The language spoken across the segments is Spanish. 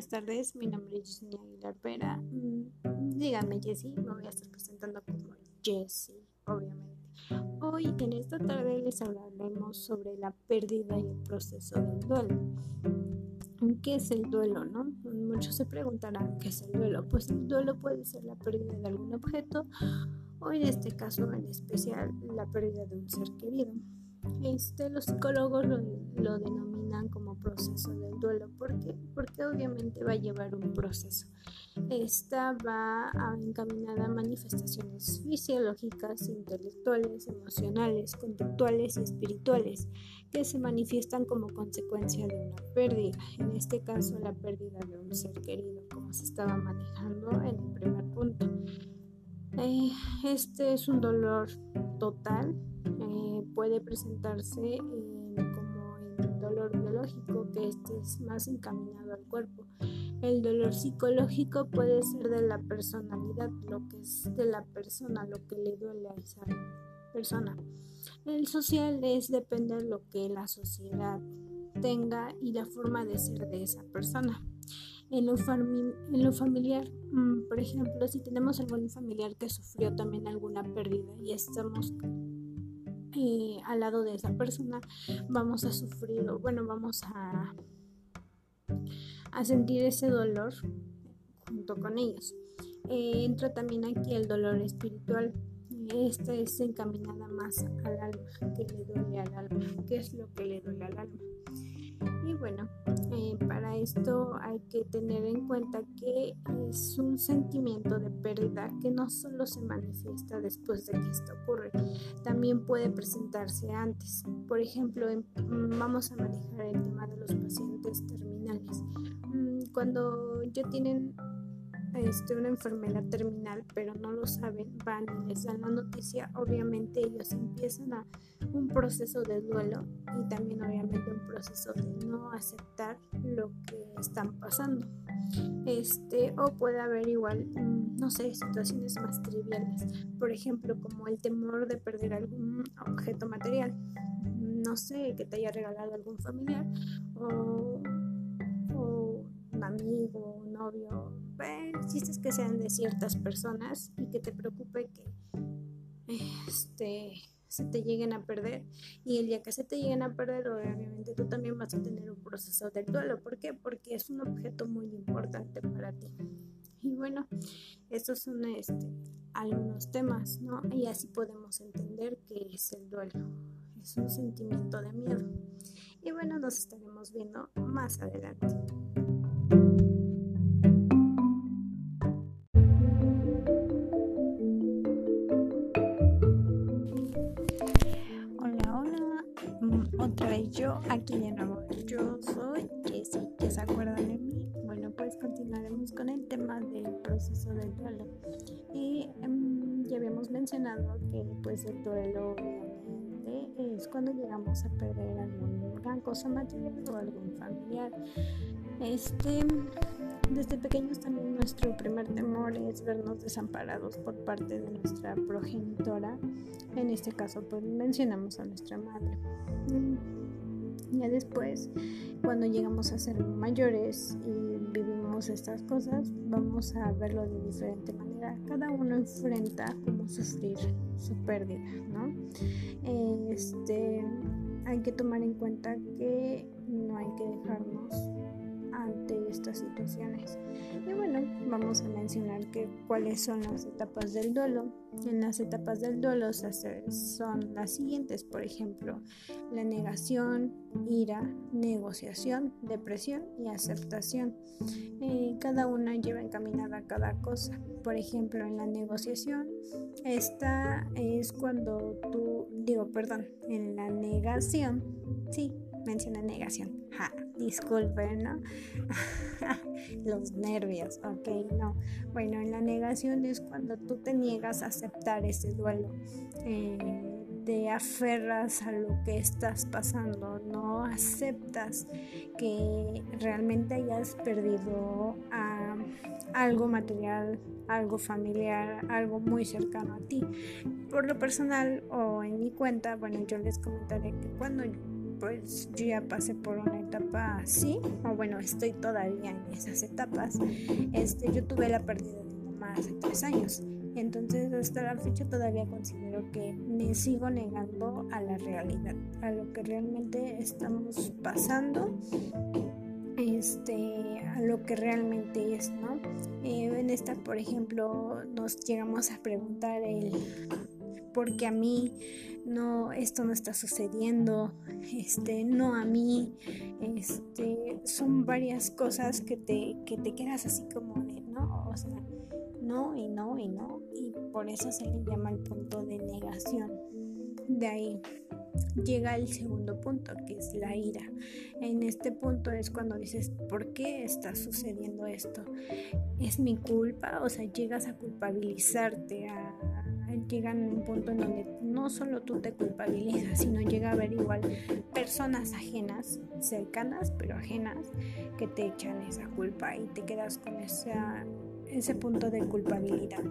buenas tardes. Mi nombre es Yesenia Aguilar Vera. Mm, díganme, Jessie, me voy a estar presentando como Jessie, obviamente. Hoy, en esta tarde, les hablaremos sobre la pérdida y el proceso del duelo. ¿Qué es el duelo, no? Muchos se preguntarán qué es el duelo. Pues el duelo puede ser la pérdida de algún objeto o, en este caso en especial, la pérdida de un ser querido. Este, los psicólogos lo, lo denominan como proceso del duelo. ¿Por? Porque obviamente va a llevar un proceso. Esta va a encaminada a manifestaciones fisiológicas, intelectuales, emocionales, conductuales y espirituales que se manifiestan como consecuencia de una pérdida. En este caso, la pérdida de un ser querido, como se estaba manejando en el primer punto. Eh, este es un dolor total, eh, puede presentarse el biológico, que este es más encaminado al cuerpo. El dolor psicológico puede ser de la personalidad, lo que es de la persona, lo que le duele a esa persona. El social es depende de lo que la sociedad tenga y la forma de ser de esa persona. En lo, en lo familiar, mm, por ejemplo, si tenemos algún familiar que sufrió también alguna pérdida y estamos al lado de esa persona, vamos a sufrir, o bueno, vamos a, a sentir ese dolor junto con ellos. Eh, entra también aquí el dolor espiritual. Esta es encaminada más al alma, que le duele al alma. ¿Qué es lo que le duele al alma? Y bueno, eh, para esto hay que tener en cuenta que es un sentimiento de pérdida que no solo se manifiesta después de que esto ocurre, también puede presentarse antes. Por ejemplo, mm, vamos a manejar el tema de los pacientes terminales. Mm, cuando ya tienen este, una enfermedad terminal, pero no lo saben, van y les dan la noticia, obviamente ellos empiezan a un proceso de duelo y también obviamente un proceso de no aceptar lo que están pasando. Este, o puede haber igual, mm, no sé, situaciones más triviales, por ejemplo, como el temor de perder algún objeto material, no sé, que te haya regalado algún familiar o, o un amigo, un novio, chistes que sean de ciertas personas y que te preocupe que este, se te lleguen a perder. Y el día que se te lleguen a perder, obviamente tú también vas a tener un proceso de duelo. ¿Por qué? Porque es un objeto muy importante para ti. Y bueno, estos son este, algunos temas, ¿no? Y así podemos entender qué es el duelo. Es un sentimiento de miedo. Y bueno, nos estaremos viendo más adelante. Yo aquí de nuevo. Yo soy Jessie, que se acuerdan de mí. Bueno, pues continuaremos con el tema del proceso del duelo. Y em, ya habíamos mencionado que pues el duelo obviamente es cuando llegamos a perder alguna cosa material o algún familiar. Este, desde pequeños también nuestro primer temor es vernos desamparados por parte de nuestra progenitora. En este caso, pues mencionamos a nuestra madre. Ya después, cuando llegamos a ser mayores y vivimos estas cosas, vamos a verlo de diferente manera. Cada uno enfrenta cómo sufrir su pérdida, ¿no? Este, hay que tomar en cuenta que no hay que dejarnos ante estas situaciones. Y bueno, vamos a mencionar que cuáles son las etapas del duelo. En las etapas del duelo son las siguientes, por ejemplo, la negación, ira, negociación, depresión y aceptación. Eh, cada una lleva encaminada cada cosa. Por ejemplo, en la negociación, esta es cuando tú, digo, perdón, en la negación, sí, menciona negación. Ja, disculpen, ¿no? Los nervios, ok, no. Bueno, en la negación es cuando tú te niegas a aceptar ese duelo. Eh, te aferras a lo que estás pasando, no aceptas que realmente hayas perdido algo material, algo familiar, algo muy cercano a ti. Por lo personal o en mi cuenta, bueno, yo les comentaré que cuando pues yo ya pasé por una etapa así, o bueno, estoy todavía en esas etapas. Este, yo tuve la pérdida de mamá hace tres años. Entonces hasta la fecha todavía considero que me sigo negando a la realidad, a lo que realmente estamos pasando, este, a lo que realmente es, ¿no? Eh, en esta, por ejemplo, nos llegamos a preguntar el por qué a mí no, esto no está sucediendo, este, no a mí, este, son varias cosas que te, que te quedas así como de, ¿no? O sea, no y no y no, y por eso se le llama el punto de negación. De ahí llega el segundo punto, que es la ira. En este punto es cuando dices, ¿por qué está sucediendo esto? ¿Es mi culpa? O sea, llegas a culpabilizarte, a, llegan a un punto en donde no solo tú te culpabilizas, sino llega a haber igual personas ajenas, cercanas, pero ajenas, que te echan esa culpa y te quedas con esa ese punto de culpabilidad.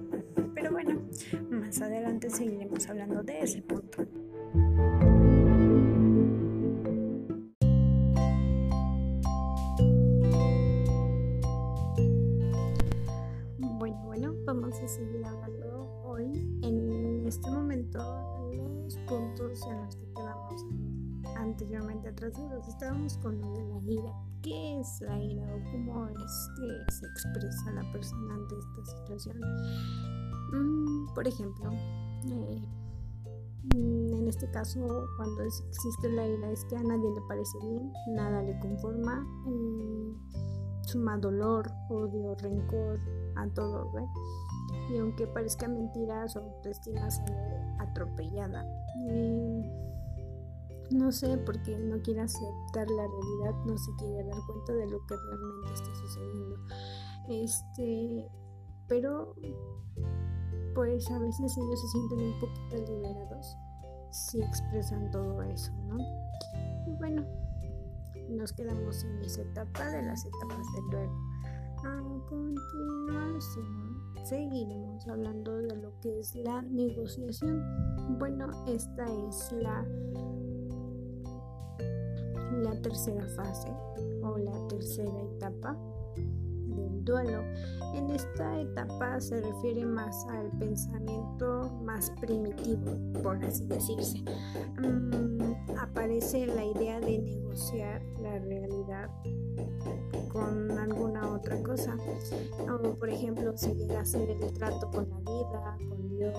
Pero bueno, más adelante seguiremos hablando de ese punto. Bueno, bueno, vamos a seguir Estábamos con lo de la ira qué es la ira o cómo es que se expresa la persona ante esta situación. Mm, por ejemplo, eh, mm, en este caso, cuando existe la ira es que a nadie le parece bien, nada le conforma, eh, suma dolor, odio, rencor a todo, Y aunque parezca mentira, su autoestima se ve atropellada. Eh, no sé, porque no quiere aceptar la realidad, no se quiere dar cuenta de lo que realmente está sucediendo. Este, pero pues a veces ellos se sienten un poquito liberados si expresan todo eso, ¿no? Y bueno, nos quedamos en esa etapa de las etapas del duelo. A continuación, seguiremos hablando de lo que es la negociación. Bueno, esta es la la tercera fase o la tercera etapa del duelo. En esta etapa se refiere más al pensamiento más primitivo, por así decirse. Mm, aparece la idea de negociar la realidad con alguna otra cosa. O por ejemplo, se llega a hacer el trato con la vida, con Dios,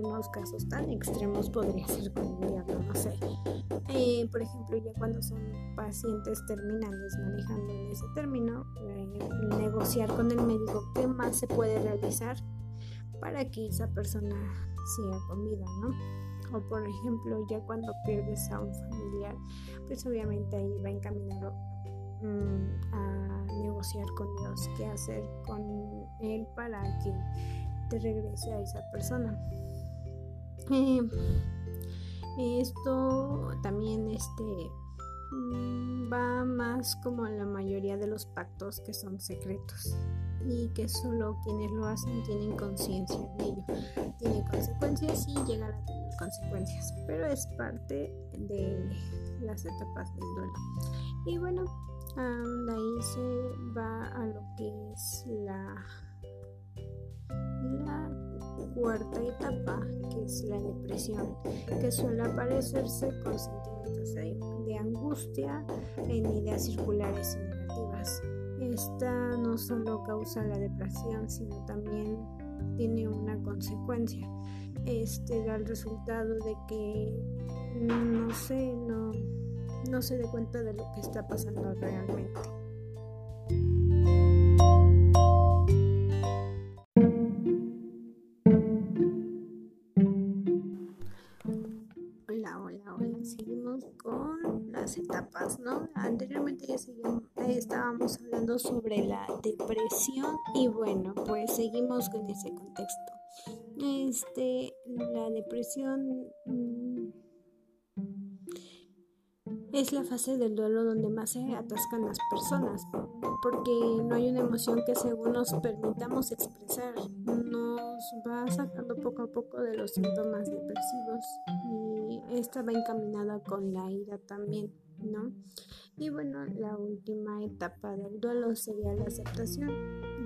algunos casos tan extremos podría ser con el diablo, no sé. Eh, por ejemplo, ya cuando son pacientes terminales manejando en ese término, eh, negociar con el médico qué más se puede realizar para que esa persona siga con vida, ¿no? O por ejemplo, ya cuando pierdes a un familiar, pues obviamente ahí va encaminado mm, a negociar con Dios qué hacer con él para que te regrese a esa persona. Eh, esto también este, mm, va más como la mayoría de los pactos que son secretos y que solo quienes lo hacen tienen conciencia de ello. Tiene consecuencias y llegan a tener consecuencias, pero es parte de las etapas del duelo. Y bueno, de ahí se va a lo que es la cuarta etapa, que es la depresión, que suele aparecerse con sentimientos de, angustia en ideas circulares y negativas. Esta no solo causa la depresión, sino también tiene una consecuencia. Este da el resultado de que no sé, no, no se dé cuenta de lo que está pasando realmente. Etapas, ¿no? Anteriormente ya estábamos hablando sobre la depresión y bueno, pues seguimos con ese contexto. Este, la depresión mm, es la fase del duelo donde más se atascan las personas, porque no hay una emoción que según nos permitamos expresar, nos va sacando poco a poco de los síntomas depresivos y esta va encaminada con la ira también, ¿no? Y bueno, la última etapa del duelo sería la aceptación.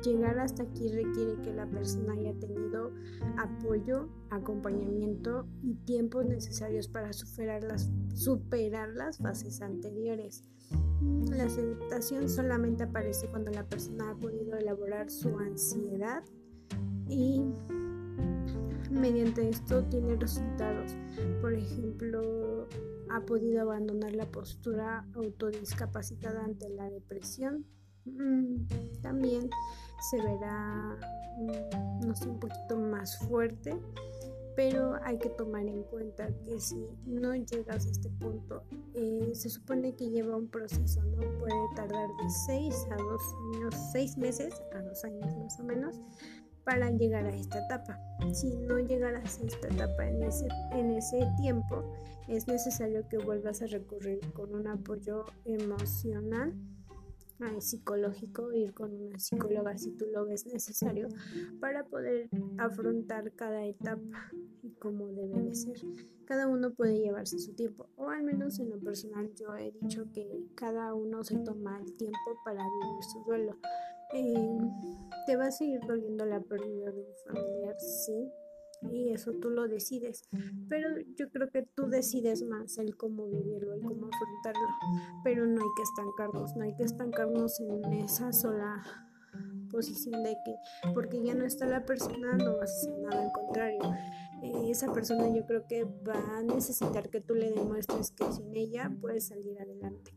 Llegar hasta aquí requiere que la persona haya tenido apoyo, acompañamiento y tiempos necesarios para superar las, superar las fases anteriores. La aceptación solamente aparece cuando la persona ha podido elaborar su ansiedad y mediante esto tiene resultados. Por ejemplo, ha podido abandonar la postura autodiscapacitada ante la depresión. Mm, también se verá, mm, no sé, un poquito más fuerte, pero hay que tomar en cuenta que si no llegas a este punto, eh, se supone que lleva un proceso, ¿no? Puede tardar de 6 a 2 años, 6 meses a 2 años más o menos, para llegar a esta etapa. Si no llegaras a esta etapa en ese, en ese tiempo, es necesario que vuelvas a recurrir con un apoyo emocional, psicológico, ir con una psicóloga si tú lo ves necesario, para poder afrontar cada etapa y cómo debe de ser. Cada uno puede llevarse su tiempo, o al menos en lo personal yo he dicho que cada uno se toma el tiempo para vivir su duelo. Eh, ¿Te va a seguir doliendo la pérdida de un familiar? Sí, y eso tú lo decides. Pero yo creo que tú decides más el cómo vivirlo, el cómo afrontarlo. Pero no hay que estancarnos, no hay que estancarnos en esa sola posición de que porque ya no está la persona no vas a hacer nada, al contrario. Eh, esa persona yo creo que va a necesitar que tú le demuestres que sin ella puedes salir adelante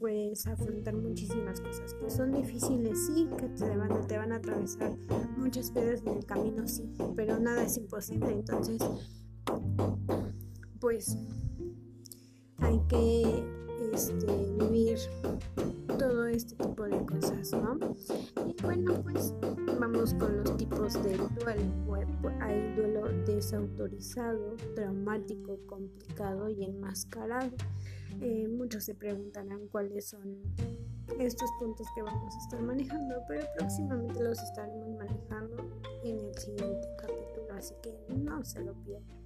puedes afrontar muchísimas cosas que son difíciles, sí, que te van, te van a atravesar muchas veces en el camino, sí, pero nada es imposible, entonces, pues hay que este, vivir todo este tipo de cosas, ¿no? Y bueno, pues vamos con los tipos de duelo. Hay duelo desautorizado, traumático, complicado y enmascarado. Eh, muchos se preguntarán cuáles son estos puntos que vamos a estar manejando, pero próximamente los estaremos manejando en el siguiente capítulo, así que no se lo pierdan.